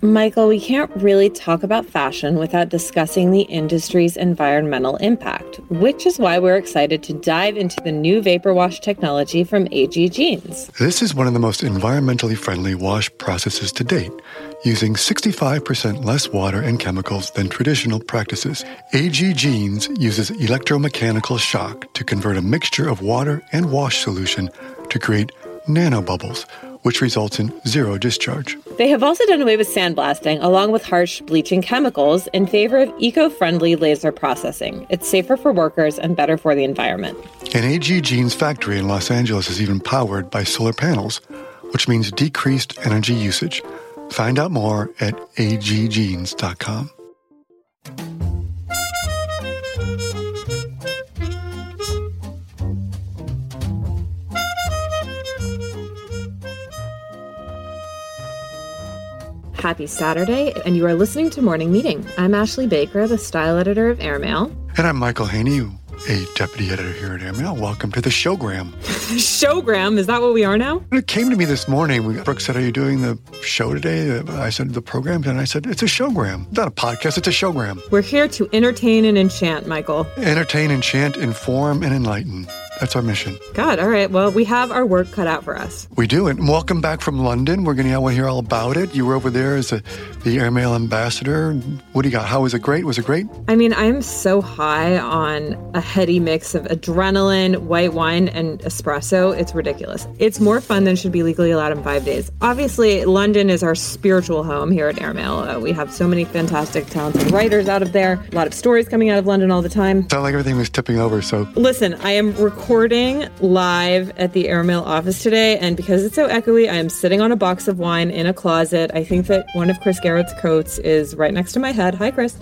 Michael, we can't really talk about fashion without discussing the industry's environmental impact, which is why we're excited to dive into the new vapor wash technology from AG Jeans. This is one of the most environmentally friendly wash processes to date, using 65% less water and chemicals than traditional practices. AG Jeans uses electromechanical shock to convert a mixture of water and wash solution to create nanobubbles which results in zero discharge. They have also done away with sandblasting along with harsh bleaching chemicals in favor of eco friendly laser processing. It's safer for workers and better for the environment. An AG Jeans factory in Los Angeles is even powered by solar panels, which means decreased energy usage. Find out more at agjeans.com. Happy Saturday, and you are listening to Morning Meeting. I'm Ashley Baker, the style editor of Airmail. And I'm Michael Hainey, a deputy editor here at Airmail. Welcome to the showgram. showgram? Is that what we are now? It came to me this morning. Brooke said, Are you doing the show today? Uh, I said, The program. And I said, It's a showgram. It's not a podcast, it's a showgram. We're here to entertain and enchant, Michael. Entertain, enchant, inform, and enlighten. That's our mission. God, all right. Well, we have our work cut out for us. We do. And welcome back from London. We're going to hear all about it. You were over there as a, the airmail ambassador. What do you got? How was it great? Was it great? I mean, I'm so high on a heady mix of adrenaline, white wine, and espresso. It's ridiculous. It's more fun than should be legally allowed in five days. Obviously, London is our spiritual home here at Airmail. Uh, we have so many fantastic, talented writers out of there. A lot of stories coming out of London all the time. Sound like everything was tipping over. So listen, I am recording recording live at the airmail office today, and because it's so echoey, I am sitting on a box of wine in a closet. I think that one of Chris Garrett's coats is right next to my head. Hi, Chris.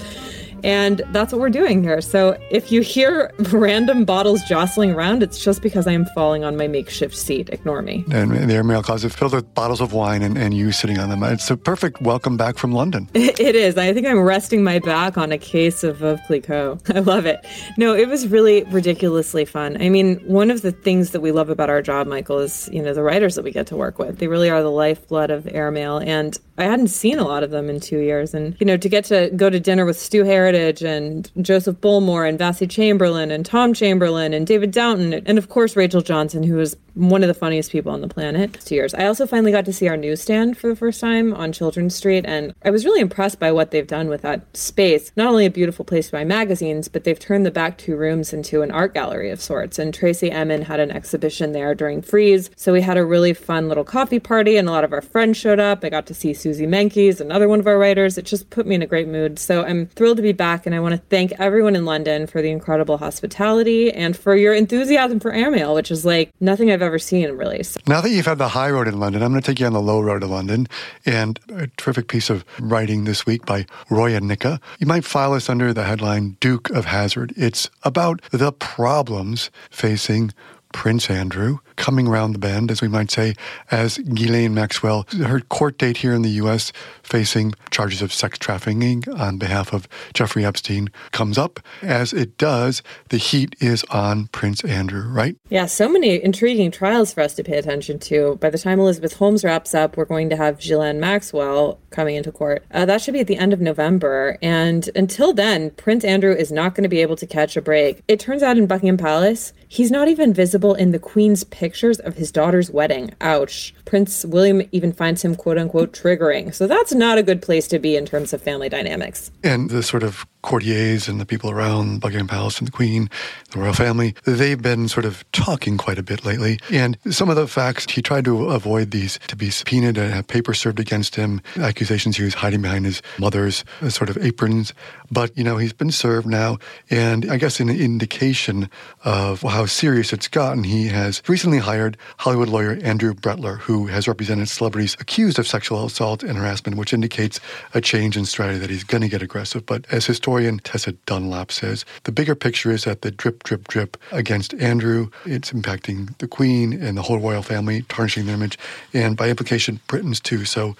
And that's what we're doing here. So if you hear random bottles jostling around, it's just because I am falling on my makeshift seat. Ignore me. And the airmail closet filled with bottles of wine and, and you sitting on them. It's a perfect welcome back from London. it is. I think I'm resting my back on a case of Veuve Clicquot. I love it. No, it was really ridiculously fun. I mean, one of the things that we love about our job, Michael, is, you know, the writers that we get to work with. They really are the lifeblood of airmail. And I hadn't seen a lot of them in two years. And, you know, to get to go to dinner with Stu And Joseph Bullmore and Vassi Chamberlain and Tom Chamberlain and David Downton and, of course, Rachel Johnson, who was one of the funniest people on the planet. Two years. I also finally got to see our newsstand for the first time on Chiltern Street. And I was really impressed by what they've done with that space. Not only a beautiful place to buy magazines, but they've turned the back two rooms into an art gallery of sorts. And Tracey Emin had an exhibition there during Frieze, So we had a really fun little coffee party and a lot of our friends showed up. I got to see Suzy Menkes, another one of our writers. It just put me in a great mood. So I'm thrilled to be back, and I want to thank everyone in London for the incredible hospitality and for your enthusiasm for airmail, which is like nothing I've ever seen really. So- now that you've had the high road in London, I'm going to take you on the low road to London. And a terrific piece of writing this week by Roya Nikkhah. You might file this under the headline Duke of Hazard. It's about the problems facing Prince Andrew coming around the bend, as we might say, as Ghislaine Maxwell, her court date here in the U.S., facing charges of sex trafficking on behalf of Jeffrey Epstein, comes up. As it does, the heat is on Prince Andrew, right? Yeah, so many intriguing trials for us to pay attention to. By the time Elizabeth Holmes wraps up, we're going to have Ghislaine Maxwell coming into court. Uh, that should be at the end of November. And until then, Prince Andrew is not going to be able to catch a break. It turns out in Buckingham Palace, he's not even visible in the Queen's pictures of his daughter's wedding. Ouch. Prince William even finds him quote unquote triggering. So that's not a good place to be in terms of family dynamics. And the sort of courtiers and the people around Buckingham Palace and the Queen, the royal family, they've been sort of talking quite a bit lately. And some of the facts, he tried to avoid these to be subpoenaed and have papers served against him, accusations he was hiding behind his mother's uh, sort of aprons. But, you know, he's been served now. And I guess an indication of how serious it's gotten, he has recently hired Hollywood lawyer Andrew Brettler, who has represented celebrities accused of sexual assault and harassment, which indicates a change in strategy that he's going to get aggressive. But as historian Tessa Dunlap says, the bigger picture is that the drip, drip, drip against Andrew, it's impacting the Queen and the whole royal family, tarnishing their image, and by implication, Britain's too. So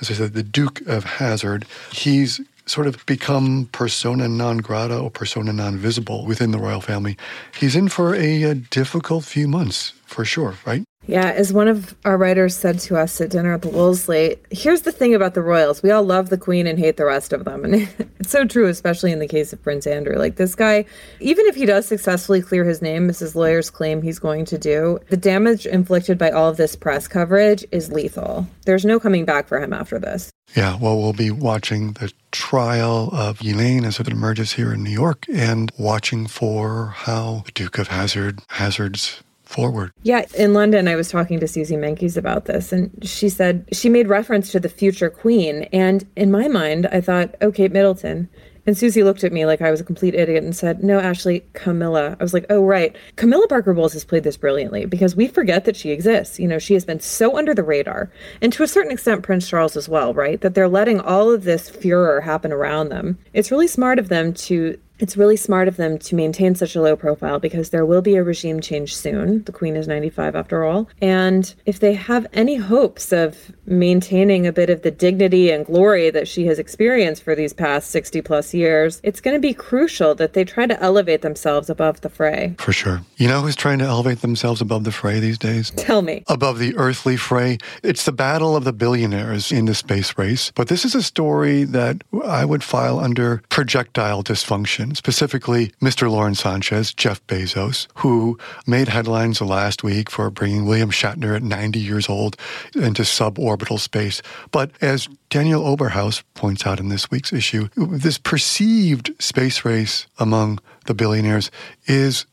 as I said, the Duke of Hazard, he's sort of become persona non grata or persona non visible within the royal family. He's in for a, a difficult few months, for sure, right? Yeah, as one of our writers said to us at dinner at the Wolseley, here's the thing about the royals. We all love the queen and hate the rest of them. And it's so true, especially in the case of Prince Andrew. Like this guy, even if he does successfully clear his name, as his lawyers claim he's going to do, the damage inflicted by all of this press coverage is lethal. There's no coming back for him after this. Yeah, well, we'll be watching the trial of Elaine as it emerges here in New York and watching for how the Duke of Hazard hazards forward. Yeah, in London, I was talking to Suzy Menkes about this, and she said she made reference to the future queen. And in my mind, I thought, oh, Kate Middleton. And Suzy looked at me like I was a complete idiot and said, No, Ashley, Camilla. I was like, Oh, right. Camilla Parker Bowles has played this brilliantly because we forget that she exists. You know, she has been so under the radar. And to a certain extent, Prince Charles as well, right? That they're letting all of this furor happen around them. It's really smart of them to it's really smart of them to maintain such a low profile because there will be a regime change soon. The Queen is 95 after all. And if they have any hopes of maintaining a bit of the dignity and glory that she has experienced for these past 60 plus years, it's going to be crucial that they try to elevate themselves above the fray. For sure. You know who's trying to elevate themselves above the fray these days? Tell me. Above the earthly fray. It's the battle of the billionaires in the space race. But this is a story that I would file under projectile dysfunction specifically Mr. Lauren Sanchez, Jeff Bezos, who made headlines last week for bringing William Shatner at 90 years old into suborbital space. But as Daniel Oberhaus points out in this week's issue, this perceived space race among the billionaires is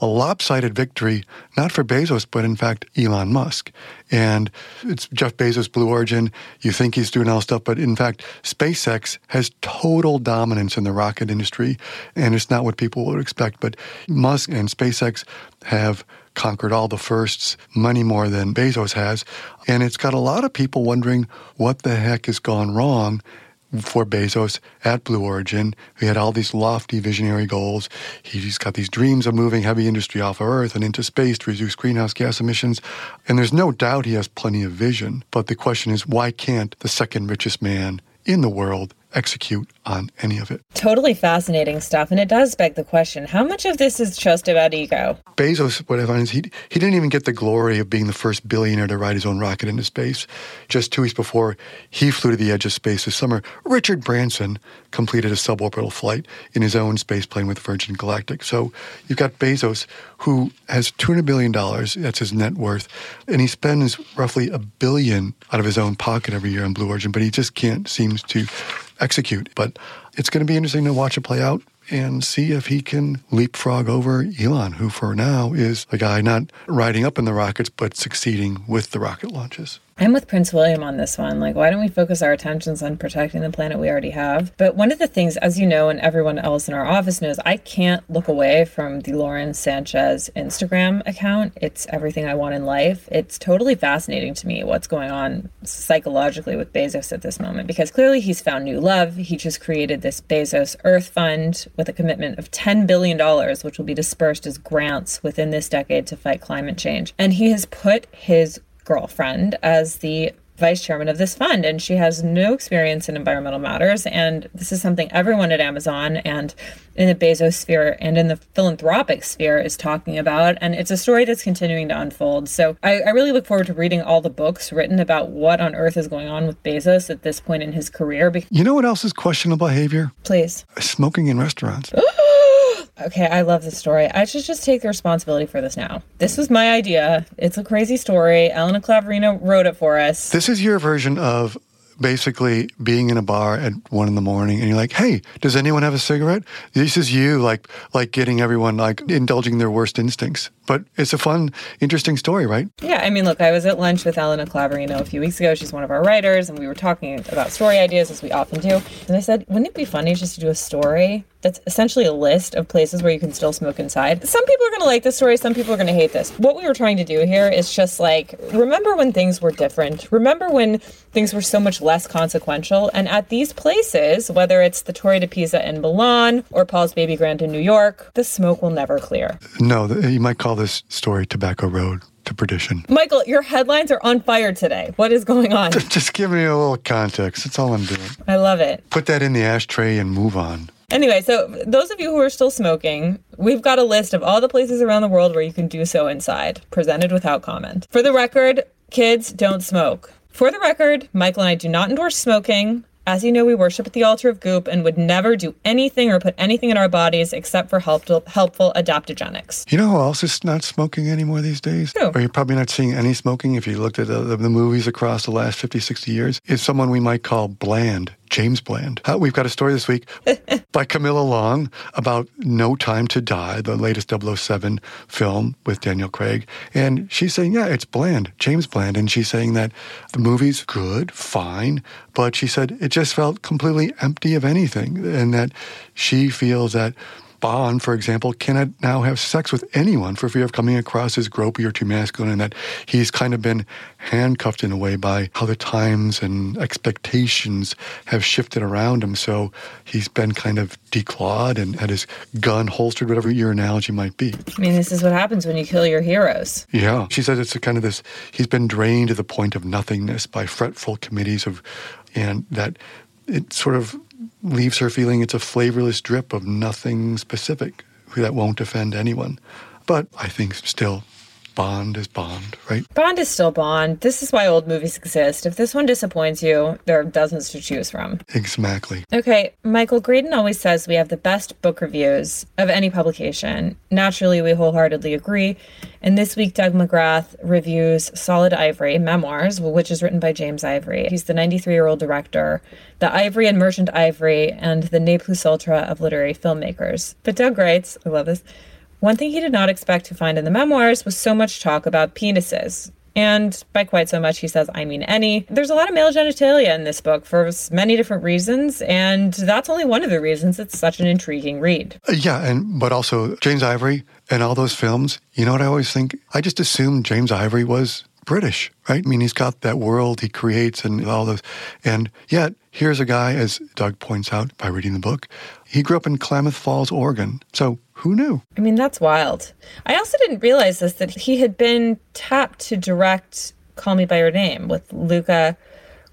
a lopsided victory, not for Bezos, but in fact Elon Musk. And it's Jeff Bezos, Blue Origin. You think he's doing all stuff, but in fact, SpaceX has total dominance in the rocket industry, and it's not what people would expect. But Musk and SpaceX have conquered all the firsts, money more than Bezos has. And it's got a lot of people wondering what the heck has gone wrong for Bezos at Blue Origin. He had all these lofty visionary goals. He's got these dreams of moving heavy industry off of Earth and into space to reduce greenhouse gas emissions. And there's no doubt he has plenty of vision. But the question is, why can't the second richest man in the world execute on any of it. Totally fascinating stuff. And it does beg the question how much of this is just about ego? Bezos, what I find is he, he didn't even get the glory of being the first billionaire to ride his own rocket into space. Just two weeks before he flew to the edge of space this summer, Richard Branson completed a suborbital flight in his own space plane with Virgin Galactic. So you've got Bezos, who has $200 billion, that's his net worth, and he spends roughly a billion out of his own pocket every year on Blue Origin, but he just can't seem to execute. But it's going to be interesting to watch it play out and see if he can leapfrog over Elon, who for now is a guy not riding up in the rockets, but succeeding with the rocket launches. I'm with Prince William on this one. Like, why don't we focus our attentions on protecting the planet we already have? But one of the things, as you know, and everyone else in our office knows, I can't look away from the Lauren Sanchez Instagram account. It's everything I want in life. It's totally fascinating to me what's going on psychologically with Bezos at this moment because clearly he's found new love. He just created this Bezos Earth Fund with a commitment of $10 billion, which will be dispersed as grants within this decade to fight climate change. And he has put his girlfriend as the vice chairman of this fund and she has no experience in environmental matters and this is something everyone at amazon and in the bezos sphere and in the philanthropic sphere is talking about and it's a story that's continuing to unfold. So I, I really look forward to reading all the books written about what on earth is going on with bezos at this point in his career you know what else is questionable behavior? Please. Smoking in restaurants Okay, I love this story. I should just take the responsibility for this now. This was my idea. It's a crazy story. Elena Clavarino wrote it for us. This is your version of basically being in a bar at one in the morning and you're like, hey, does anyone have a cigarette? This is you like like getting everyone like indulging their worst instincts. But it's a fun, interesting story, right? Yeah, I mean, look, I was at lunch with Elena Clavarino a few weeks ago. She's one of our writers, and we were talking about story ideas as we often do. And I said, wouldn't it be funny just to do a story that's essentially a list of places where you can still smoke inside. Some people are going to like this story, some people are going to hate this. What we were trying to do here is just like remember when things were different. Remember when things were so much less consequential. And at these places, whether it's the Torre di Pisa in Milan or Paul's Baby Grand in New York, the smoke will never clear. No, you might call this story Tobacco Road to perdition. Michael, your headlines are on fire today. What is going on? Just give me a little context. That's all I'm doing. I love it. Put that in the ashtray and move on. Anyway, so those of you who are still smoking, We've got a list of all the places around the world where you can do so inside, presented without comment. For the record, kids don't smoke. For the record, Michael and I do not endorse smoking. As you know, we worship at the altar of goop and would never do anything or put anything in our bodies except for helpful, helpful adaptogenics. You know who else is not smoking anymore these days? Who? Or you're probably not seeing any smoking if you looked at the, the, movies across the last 50, 60 years, is someone we might call bland. James Bland. Uh, we've got a story this week by Camilla Long about No Time to Die, the latest 007 film with Daniel Craig. And she's saying, yeah, it's Bland, James Bland. And she's saying that the movie's good, fine, but she said it just felt completely empty of anything. And that she feels that Bond, for example, cannot now have sex with anyone for fear of coming across as gropey or too masculine, and that he's kind of been handcuffed in a way by how the times and expectations have shifted around him. So he's been kind of declawed and had his gun holstered, whatever your analogy might be. I mean, this is what happens when you kill your heroes. Yeah. She says it's a kind of this, he's been drained to the point of nothingness by fretful committees of, and that it sort of leaves her feeling it's a flavorless drip of nothing specific that won't offend anyone. But I think still Bond is Bond, right? Bond is still Bond. This is why old movies exist. If this one disappoints you, there are dozens to choose from. Exactly. Okay, Michael Graydon always says we have the best book reviews of any publication. Naturally, we wholeheartedly agree. And this week, Doug McGrath reviews Solid Ivory Memoirs, which is written by James Ivory. He's the 93 year old director, the Ivory and Merchant Ivory, and the ne plus ultra of literary filmmakers. But Doug writes, I love this. One thing he did not expect to find in the memoirs was so much talk about penises. And by quite so much, he says, I mean any. There's a lot of male genitalia in this book for many different reasons, and that's only one of the reasons it's such an intriguing read. Uh, yeah, and but also James Ivory and all those films. You know what I always think? I just assumed James Ivory was British, right? I mean, he's got that world he creates and all those, and yet here's a guy, as Doug points out by reading the book, he grew up in Klamath Falls, Oregon. So who knew? I mean, that's wild. I also didn't realize this that he had been tapped to direct Call Me By Your Name with Luca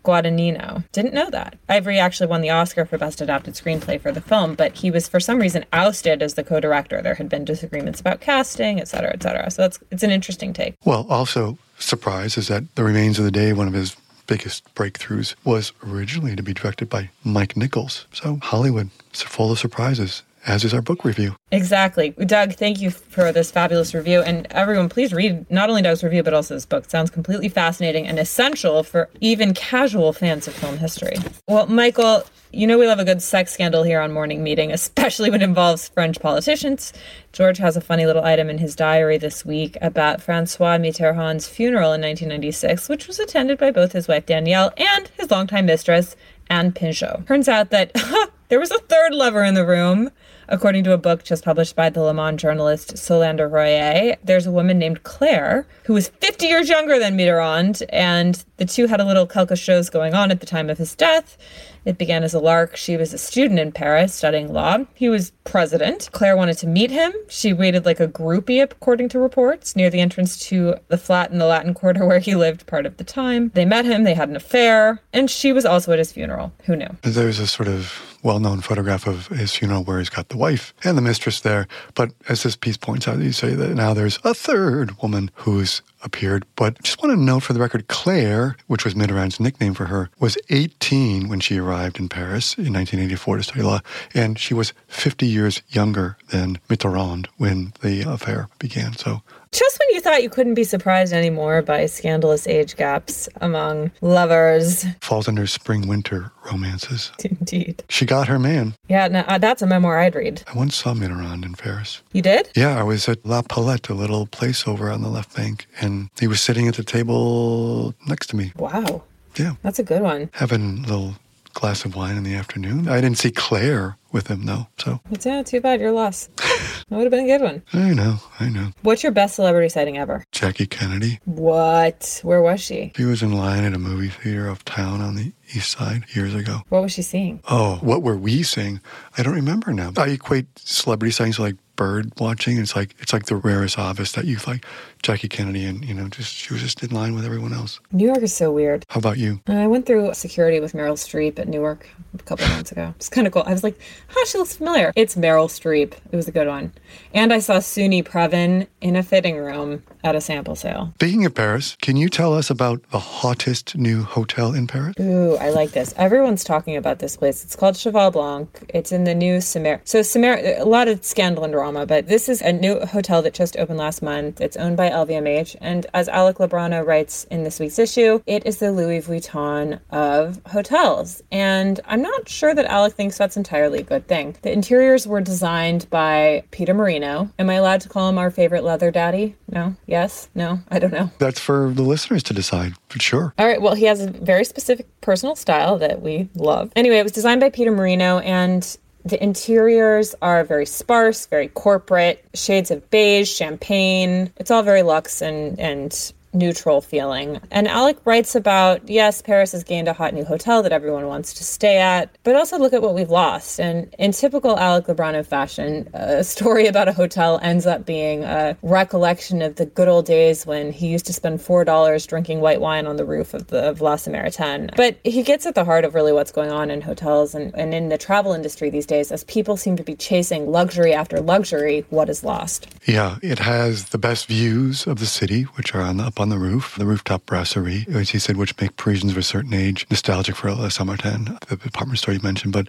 Guadagnino. Didn't know that. Ivory actually won the Oscar for Best Adapted Screenplay for the film, but he was for some reason ousted as the co-director. There had been disagreements about casting, et cetera, et cetera. So that's it's an interesting take. Well, also surprise is that The Remains of the Day, one of his biggest breakthroughs, was originally to be directed by Mike Nichols. So Hollywood is full of surprises as is our book review. Exactly. Doug, thank you for this fabulous review. And everyone, please read not only Doug's review, but also this book. It sounds completely fascinating and essential for even casual fans of film history. Well, Michael, you know we love a good sex scandal here on Morning Meeting, especially when it involves French politicians. George has a funny little item in his diary this week about Francois Mitterrand's funeral in 1996, which was attended by both his wife Danielle and his longtime mistress, Anne Pingeot. Turns out that there was a third lover in the room. According to a book just published by the Le Monde journalist Solenn de Royer, there's a woman named Claire who was 50 years younger than Mitterrand, and the two had a little quelque chose going on at the time of his death. It began as a lark. She was a student in Paris studying law. He was president. Claire wanted to meet him. She waited like a groupie, according to reports, near the entrance to the flat in the Latin Quarter where he lived part of the time. They met him, they had an affair, and she was also at his funeral. Who knew? There's a sort of well known photograph of his funeral where he's got the wife and the mistress there. But as this piece points out, you say that now there's a third woman who's appeared. But just want to note for the record, Claire, which was Mitterrand's nickname for her, was 18 when she arrived in Paris in 1984 to study law, and she was 50 years younger than Mitterrand when the affair began. So just when you thought you couldn't be surprised anymore by scandalous age gaps among lovers. Falls under spring winter romances. Indeed. She got her man. Yeah, no, uh, that's a memoir I'd read. I once saw Mitterrand in Paris. You did? Yeah, I was at La Palette, a little place over on the left bank, and he was sitting at the table next to me. Wow. Yeah. That's a good one. Having a little glass of wine in the afternoon. I didn't see Claire with him though, so. It's yeah, too bad. Your loss. that would have been a good one. I know, I know. What's your best celebrity sighting ever? Jackie Kennedy. What? Where was she? She was in line at a movie theater uptown on the east side years ago. What was she seeing? Oh, what were we seeing? I don't remember now. I equate celebrity sightings like bird watching. It's like it's like the rarest office that you've like Jackie Kennedy and you know just she was just in line with everyone else. New York is so weird. How about you? Uh, I went through security with Meryl Streep at Newark a couple months ago. It's kind of cool. I was like, "Huh, she looks familiar." It's Meryl Streep. It was a good one. And I saw Soon-Yi Previn in a fitting room at a sample sale. Speaking of Paris, can you tell us about the hottest new hotel in Paris? Ooh, I like this. Everyone's talking about this place. It's called Cheval Blanc. It's in the new Samara. So Samara, a lot of scandal and drama, but this is a new hotel that just opened last month. It's owned by LVMH, and as Alec Lobrano writes in this week's issue, it is the Louis Vuitton of hotels. And I'm not sure that Alec thinks that's entirely a good thing. The interiors were designed by Peter Marino. Am I allowed to call him our favorite leather daddy? No? Yes? No? I don't know. That's for the listeners to decide, for sure. All right. Well, he has a very specific personal style that we love. Anyway, it was designed by Peter Marino and the interiors are very sparse, very corporate, shades of beige, champagne. It's all very luxe and and neutral feeling. And Alec writes about yes, Paris has gained a hot new hotel that everyone wants to stay at, but also look at what we've lost. And in typical Alec Lobrano fashion, a story about a hotel ends up being a recollection of the good old days when he used to spend four dollars drinking white wine on the roof of the of La Samaritaine. But he gets at the heart of really what's going on in hotels and, and in the travel industry these days as people seem to be chasing luxury after luxury, what is lost. Yeah, it has the best views of the city, which are on the, up on the roof, the rooftop brasserie, as he said, which make Parisians of a certain age nostalgic for La Samaritaine, the department store you mentioned. But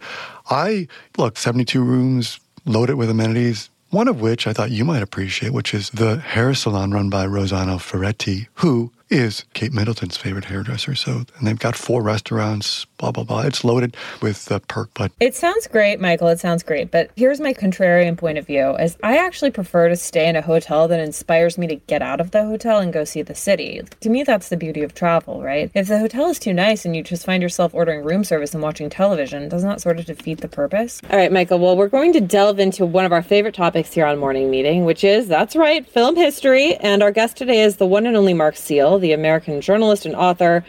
I, look, 72 rooms, loaded with amenities, one of which I thought you might appreciate, which is the hair salon run by Rossano Ferretti, who is Kate Middleton's favorite hairdresser. So, and they've got four restaurants, blah, blah, blah. It's loaded with the perk, but. It sounds great, Michael. It sounds great. But here's my contrarian point of view is I actually prefer to stay in a hotel that inspires me to get out of the hotel and go see the city. To me, that's the beauty of travel, right? If the hotel is too nice and you just find yourself ordering room service and watching television, doesn't that sort of defeat the purpose? All right, Michael. Well, we're going to delve into one of our favorite topics here on Morning Meeting, which is, that's right, film history. And our guest today is the one and only Mark Seal, the American journalist and author.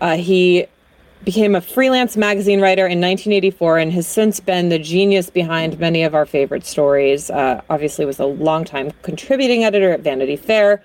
Uh, he became a freelance magazine writer in 1984 and has since been the genius behind many of our favorite stories. Uh, obviously, was a longtime contributing editor at Vanity Fair,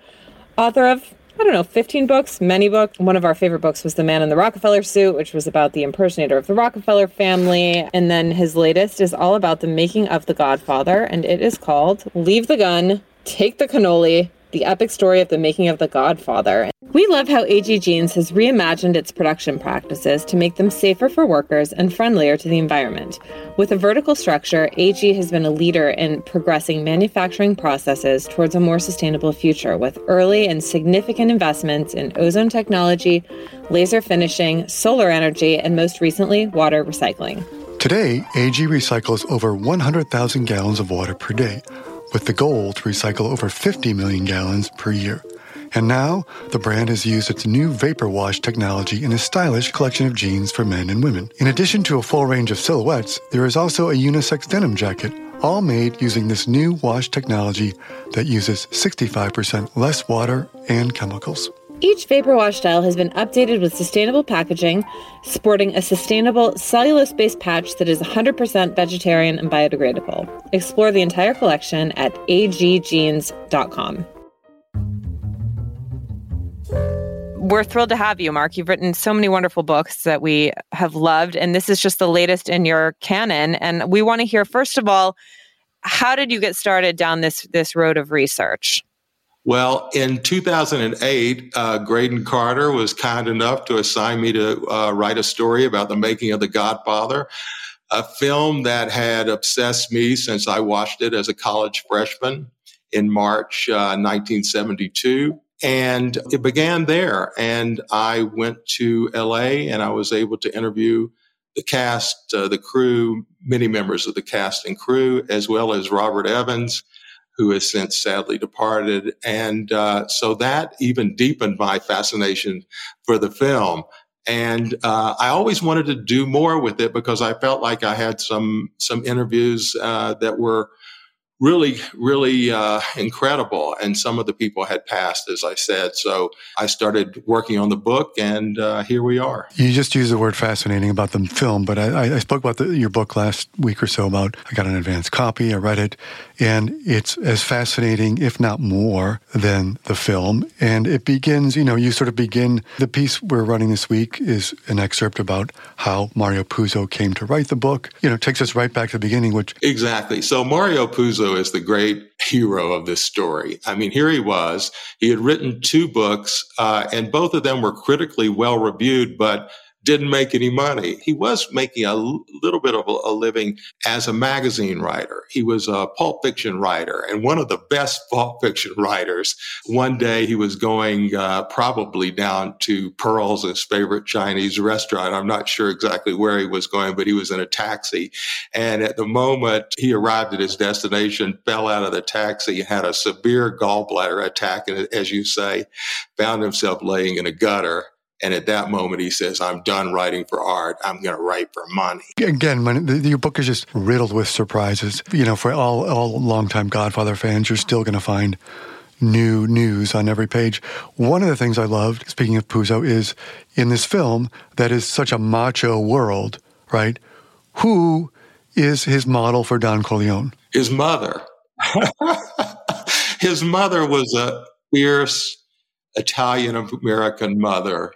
author of I don't know, 15 books, many books. One of our favorite books was The Man in the Rockefeller Suit, which was about the impersonator of the Rockefeller family. And then his latest is all about the making of The Godfather, and it is called Leave the Gun, Take the Cannoli, the epic story of the making of The Godfather. We love how AG Jeans has reimagined its production practices to make them safer for workers and friendlier to the environment. With a vertical structure, AG has been a leader in progressing manufacturing processes towards a more sustainable future with early and significant investments in ozone technology, laser finishing, solar energy, and most recently, water recycling. Today, AG recycles over 100,000 gallons of water per day with the goal to recycle over 50 million gallons per year. And now, the brand has used its new vapor wash technology in a stylish collection of jeans for men and women. In addition to a full range of silhouettes, there is also a unisex denim jacket, all made using this new wash technology that uses 65% less water and chemicals. Each Vapor Wash style has been updated with sustainable packaging, sporting a sustainable cellulose based patch that is 100% vegetarian and biodegradable. Explore the entire collection at agjeans.com. We're thrilled to have you, Mark. You've written so many wonderful books that we have loved, and this is just the latest in your canon. And we want to hear, first of all, how did you get started down this this road of research? Well, in 2008, uh, Graydon Carter was kind enough to assign me to uh, write a story about the making of The Godfather, a film that had obsessed me since I watched it as a college freshman in March uh, 1972. And it began there. And I went to LA and I was able to interview the cast, uh, the crew, many members of the cast and crew, as well as Robert Evans who has since sadly departed. And uh, so that even deepened my fascination for the film. And uh, I always wanted to do more with it because I felt like I had some some interviews uh, that were really, really uh, incredible. And some of the people had passed, as I said. So I started working on the book, and uh, here we are. You just used the word fascinating about the film, but I, I spoke about the, your book last week or so about I got an advance copy, I read it, And it's as fascinating, if not more, than the film. And it begins, you know, you sort of begin, the piece we're running this week is an excerpt about how Mario Puzo came to write the book. You know, takes us right back to the beginning, which. Exactly. So Mario Puzo is the great hero of this story. I mean, here he was. He had written two books, uh, and both of them were critically well reviewed, but didn't make any money. He was making a little bit of a, living as a magazine writer. He was a pulp fiction writer and one of the best pulp fiction writers. One day he was going uh, probably down to Pearl's, his favorite Chinese restaurant. I'm not sure exactly where he was going, but he was in a taxi. And at the moment he arrived at his destination, fell out of the taxi, had a severe gallbladder attack, and as you say, found himself laying in a gutter and at that moment, he says, I'm done writing for art. I'm going to write for money. Again, when the, your book is just riddled with surprises. You know, for all, all longtime Godfather fans, you're still going to find new news on every page. One of the things I loved, speaking of Puzo, is in this film that is such a macho world, right? Who is his model for Don Corleone? His mother. his mother was a fierce Italian American mother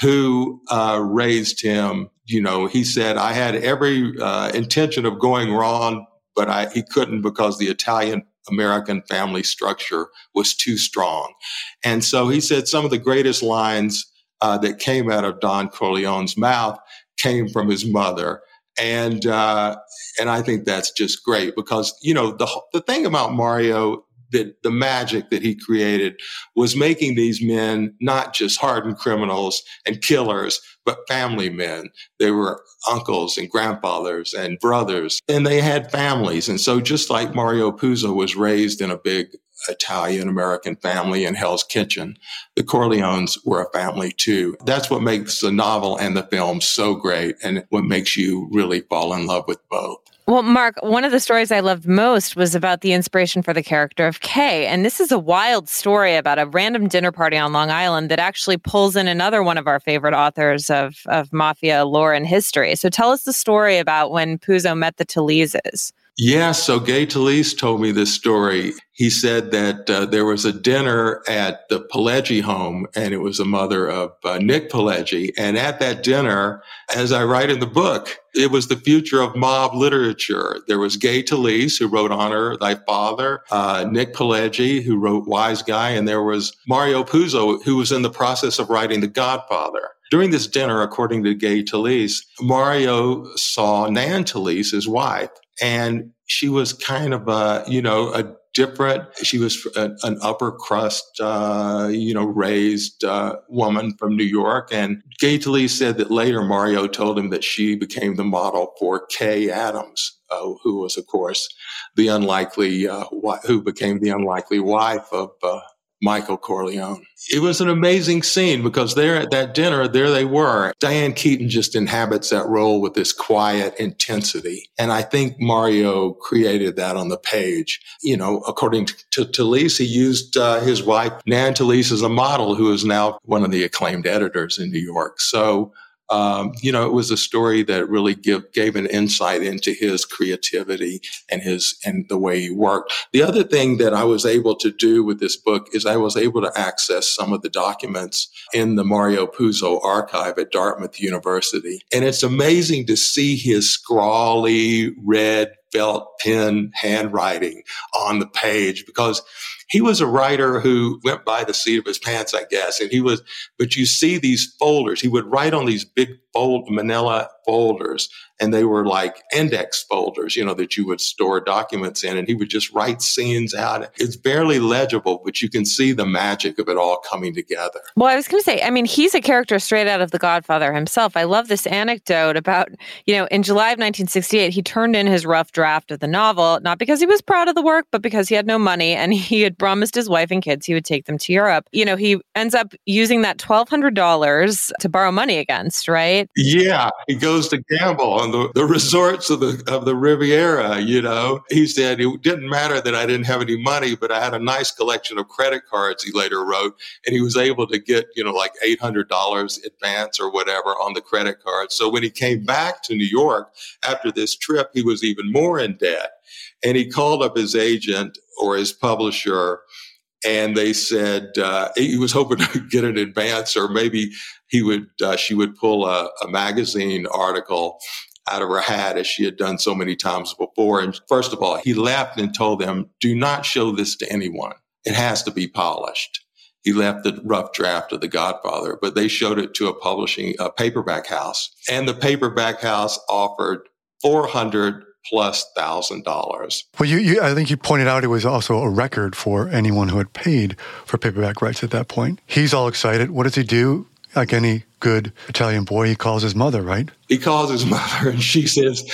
who uh, raised him. You know, he said, I had every uh, intention of going wrong, but I, he couldn't because the Italian American family structure was too strong. And so he said some of the greatest lines uh, that came out of Don Corleone's mouth came from his mother. And, uh, and I think that's just great because, you know, the, the thing about Mario that the magic that he created was making these men not just hardened criminals and killers, but family men. They were uncles and grandfathers and brothers, and they had families. And so, just like Mario Puzo was raised in a big Italian American family in Hell's Kitchen, the Corleones were a family too. That's what makes the novel and the film so great, and what makes you really fall in love with both. Well, Mark, one of the stories I loved most was about the inspiration for the character of Kay. And this is a wild story about a random dinner party on Long Island that actually pulls in another one of our favorite authors of, of mafia lore and history. So tell us the story about when Puzo met the Taleses. Yeah, so Gay Talese told me this story. He said that uh, there was a dinner at the Pileggi home, and it was the mother of uh, Nick Pileggi. And at that dinner, as I write in the book, it was the future of mob literature. There was Gay Talese, who wrote Honor Thy Father, uh, Nick Pileggi, who wrote Wise Guy, and there was Mario Puzo, who was in the process of writing The Godfather. During this dinner, according to Gay Talese, Mario saw Nan Talese, his wife, and she was kind of a, you know, a different. She was an, upper crust, uh, you know, raised uh, woman from New York. And Talese said that later Mario told him that she became the model for Kay Adams, uh, who was, of course, the unlikely, uh, who became the unlikely wife of uh, Michael Corleone. It was an amazing scene because there at that dinner, there they were. Diane Keaton just inhabits that role with this quiet intensity. And I think Mario created that on the page. You know, according to to Talese, he used uh, his wife, Nan Talese, as a model, who is now one of the acclaimed editors in New York. So um, you know, it was a story that really give, gave an insight into his creativity and his and the way he worked. The other thing that I was able to do with this book is I was able to access some of the documents in the Mario Puzo archive at Dartmouth University, and it's amazing to see his scrawly red felt pen handwriting on the page because he was a writer who went by the seat of his pants, I guess. And he was, but you see these folders. He would write on these big fold manila folders and they were like index folders, you know, that you would store documents in. And he would just write scenes out. It's barely legible, but you can see the magic of it all coming together. Well, I was going to say, I mean, he's a character straight out of The Godfather himself. I love this anecdote about, you know, in July of 1968, he turned in his rough draft of the novel, not because he was proud of the work, but because he had no money and he had promised his wife and kids he would take them to Europe. You know, he ends up using that $1,200 to borrow money against, right? Yeah, he goes to gamble on the, the resorts of the of the Riviera. You know, he said it didn't matter that I didn't have any money, but I had a nice collection of credit cards. He later wrote, and he was able to get you know like eight hundred dollars advance or whatever on the credit card. So when he came back to New York after this trip, he was even more in debt, and he called up his agent or his publisher and they said uh, he was hoping to get an advance or maybe he would uh, she would pull a, a, magazine article out of her hat as she had done so many times before. And first of all he laughed and told them do not show this to anyone. It has to be polished. He left the rough draft of the godfather but they showed it to a publishing a paperback house. And the paperback house offered 400 plus thousand dollars. Well, you, you, I think you pointed out it was also a record for anyone who had paid for paperback rights at that point. He's all excited. What does he do? Like any good Italian boy, he calls his mother, right? He calls his mother, and she says,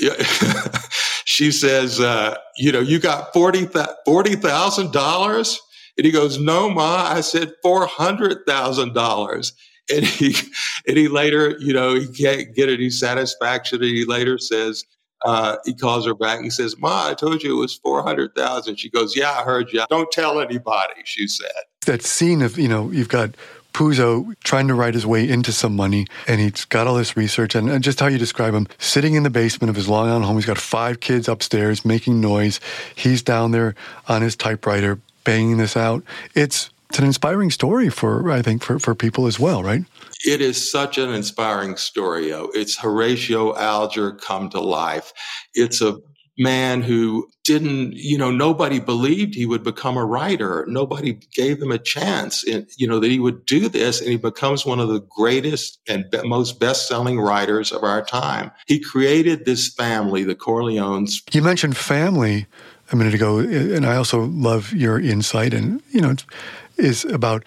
she says, uh, you know, you got forty thousand dollars, and he goes, no, ma, I said four hundred thousand dollars. And he, and he later, you know, he can't get any satisfaction. And he later says, uh, he calls her back he says, Ma, I told you it was 400,000. She goes, Yeah, I heard you. Don't tell anybody, she said. That scene of, you know, you've got Puzo trying to write his way into some money, and he's got all this research, and, and, just how you describe him, sitting in the basement of his Long Island home. He's got five kids upstairs making noise. He's down there on his typewriter banging this out. It's it's an inspiring story for I think for, for people as well, right? It is such an inspiring story. It's Horatio Alger come to life. It's a man who didn't, you know, nobody believed he would become a writer. Nobody gave him a chance, in, you know, that he would do this, and he becomes one of the greatest and be- most best-selling writers of our time. He created this family, the Corleones. You mentioned family a minute ago, and I also love your insight, and you know, is about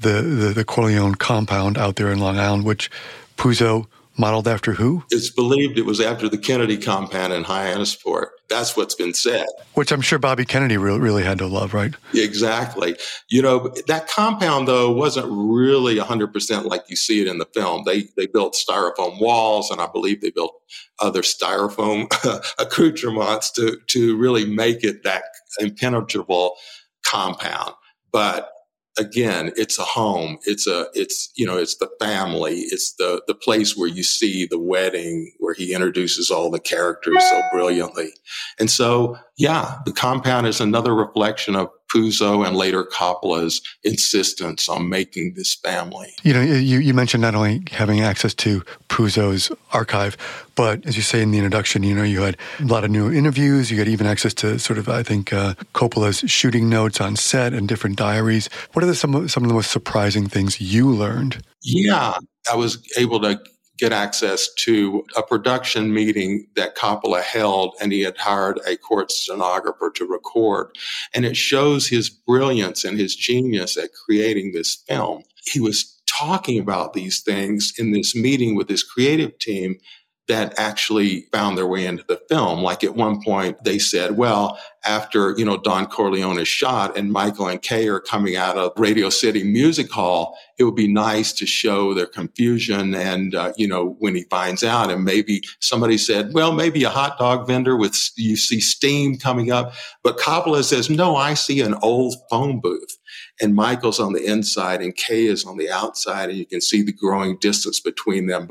the, the, the Corleone compound out there in Long Island, which Puzo modeled after who? It's believed it was after the Kennedy compound in Hyannisport. That's what's been said. Which I'm sure Bobby Kennedy really, really had to love, right? Exactly. You know, that compound, though, wasn't really 100% like you see it in the film. They, they built styrofoam walls, and I believe they built other styrofoam accoutrements to, to really make it that impenetrable compound. But again, it's a home. It's a, it's, you know, it's the family. It's the, the place where you see the wedding where he introduces all the characters so brilliantly. And so, yeah, the compound is another reflection of Puzo and later Coppola's insistence on making this family. You know, you, you mentioned not only having access to Puzo's archive, but as you say in the introduction, you know, you had a lot of new interviews. You had even access to sort of, I think, uh, Coppola's shooting notes on set and different diaries. What are the, some, some of the most surprising things you learned? Yeah, I was able to get access to a production meeting that Coppola held, and he had hired a court stenographer to record. And it shows his brilliance and his genius at creating this film. He was talking about these things in this meeting with his creative team that actually found their way into the film. Like at one point, they said, well, after, you know, Don Corleone is shot and Michael and Kay are coming out of Radio City Music Hall, it would be nice to show their confusion and, uh, you know, when he finds out. And maybe somebody said, well, maybe a hot dog vendor with, you see steam coming up. But Coppola says, no, I see an old phone booth and Michael's on the inside and Kay is on the outside, and you can see the growing distance between them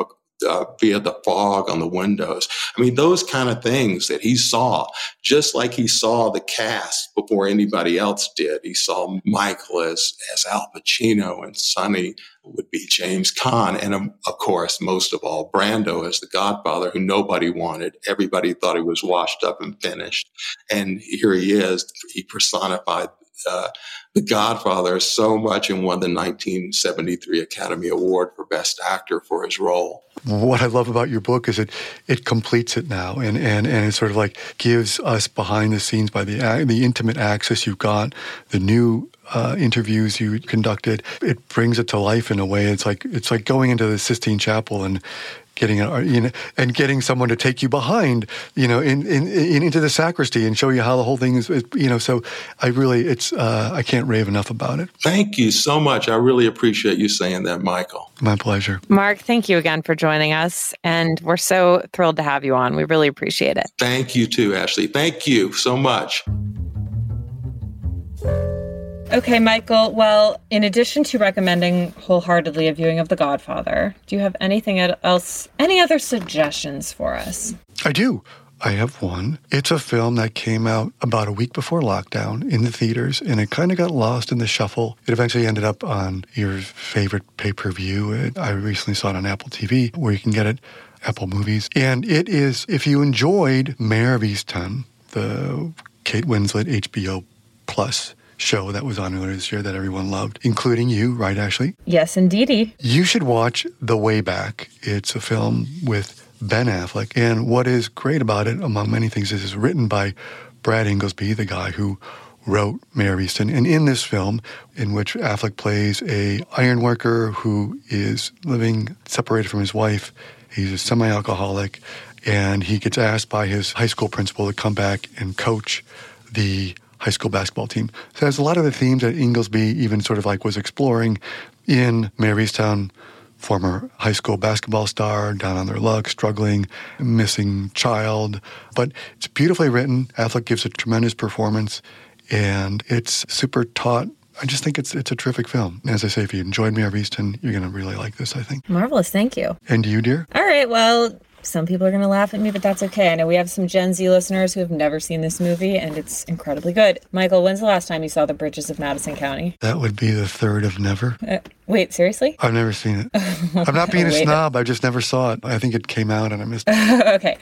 uh, via the fog on the windows. I mean, those kind of things that he saw, just like he saw the cast before anybody else did. He saw Michael as, as Al Pacino and Sonny would be James Caan. And um, of course, most of all, Brando as the godfather who nobody wanted. Everybody thought he was washed up and finished. And here he is. He personified uh, The Godfather so much and won the 1973 Academy Award for Best Actor for his role. What I love about your book is it it completes it now, and and and it sort of like gives us behind the scenes by the the intimate access you've got, the new uh, interviews you conducted. It brings it to life in a way. It's like it's like going into the Sistine Chapel and getting a, you know, and getting someone to take you behind, you know, in, in, in into the sacristy and show you how the whole thing is, you know. So I really, it's uh, I can't rave enough about it. Thank you so much. I really appreciate you saying that, Michael. My pleasure. Mark, thank you again for joining us, and we're so thrilled to have you on. We really appreciate it. Thank you too, Ashley. Thank you so much. Okay, Michael. Well, in addition to recommending wholeheartedly a viewing of The Godfather, do you have anything else, any other suggestions for us? I do. I have one. It's a film that came out about a week before lockdown in the theaters, and it kind of got lost in the shuffle. It eventually ended up on your favorite pay per view. I recently saw it on Apple TV, where you can get it, Apple Movies. And it is, if you enjoyed Mare of Easttown, the Kate Winslet HBO Plus show that was on earlier this year that everyone loved, including you, right, Ashley? Yes, indeedy. You should watch The Way Back. It's a film with Ben Affleck. And what is great about it, among many things, is it's written by Brad Ingelsby, the guy who wrote Mare Easton. And in this film, in which Affleck plays a iron worker who is living separated from his wife, he's a semi-alcoholic, and he gets asked by his high school principal to come back and coach the high school basketball team. So there's a lot of the themes that Ingelsby even sort of like was exploring in Easttown, former high school basketball star, down on their luck, struggling, missing child. But it's beautifully written. Affleck gives a tremendous performance, and it's super taut. I just think it's it's a terrific film. As I say, if you enjoyed Mare of Easttown, you're going to really like this, I think. Marvelous. Thank you. And you, dear? All right. Well, some people are going to laugh at me, but that's okay. I know we have some Gen Z listeners who have never seen this movie, and it's incredibly good. Michael, when's the last time you saw The Bridges of Madison County? That would be the third of never. Uh, wait, seriously? I've never seen it. I'm not being a snob. I just never saw it. I think it came out and I missed it. okay.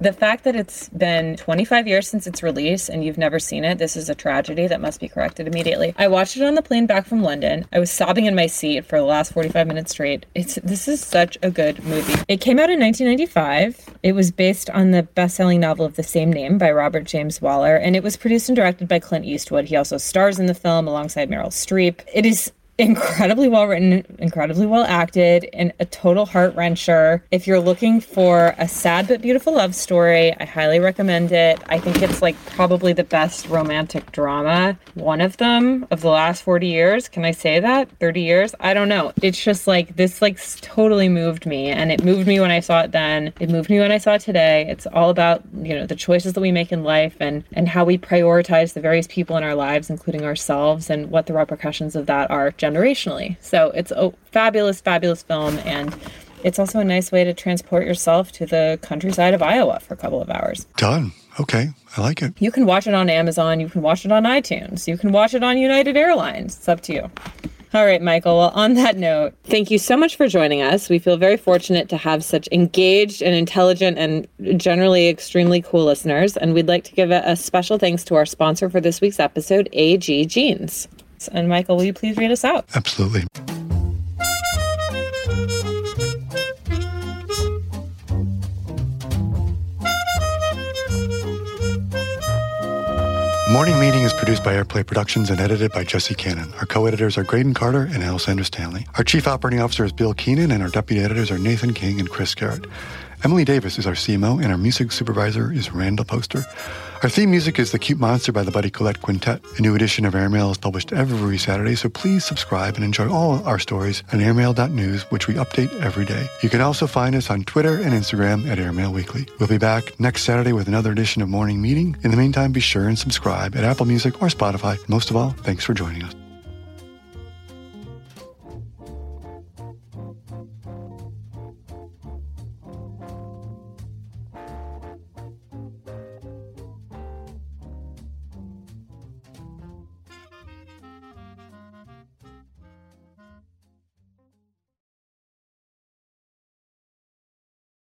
The fact that it's been 25 years since its release and you've never seen it, this is a tragedy that must be corrected immediately. I watched it on the plane back from London. I was sobbing in my seat for the last 45 minutes straight. It's this is such a good movie. It came out in 1995. It was based on the best-selling novel of the same name by Robert James Waller, and it was produced and directed by Clint Eastwood. He also stars in the film alongside Meryl Streep. It is incredibly well written, incredibly well acted, and a total heart wrencher. If you're looking for a sad but beautiful love story, I highly recommend it. I think it's like probably the best romantic drama, one of them of the last 40 years. Can I say that? 30 years? I don't know. It's just like this, like totally moved me, and it moved me when I saw it then. It moved me when I saw it today. It's all about you know the choices that we make in life and and how we prioritize the various people in our lives, including ourselves, and what the repercussions of that are generationally. So it's a fabulous, fabulous film, and it's also a nice way to transport yourself to the countryside of Iowa for a couple of hours. Done. Okay. I like it. You can watch it on Amazon. You can watch it on iTunes. You can watch it on United Airlines. It's up to you. All right, Michael. Well, on that note, thank you so much for joining us. We feel very fortunate to have such engaged and intelligent and generally extremely cool listeners. And we'd like to give a, a special thanks to our sponsor for this week's episode, AG Jeans. And Michael, will you please read us out? Absolutely. Morning Meeting is produced by Airplay Productions and edited by Jesse Cannon. Our co-editors are Graydon Carter and Alessandra Stanley. Our chief operating officer is Bill Keenan, and our deputy editors are Nathan King and Chris Garrett. Emily Davis is our CMO, and our music supervisor is Randall Poster. Our theme music is The Cute Monster by the Buddy Collette Quintet. A new edition of Airmail is published every Saturday, so please subscribe and enjoy all our stories at airmail.news, which we update every day. You can also find us on Twitter and Instagram at Airmail Weekly. We'll be back next Saturday with another edition of Morning Meeting. In the meantime, be sure and subscribe at Apple Music or Spotify. Most of all, thanks for joining us.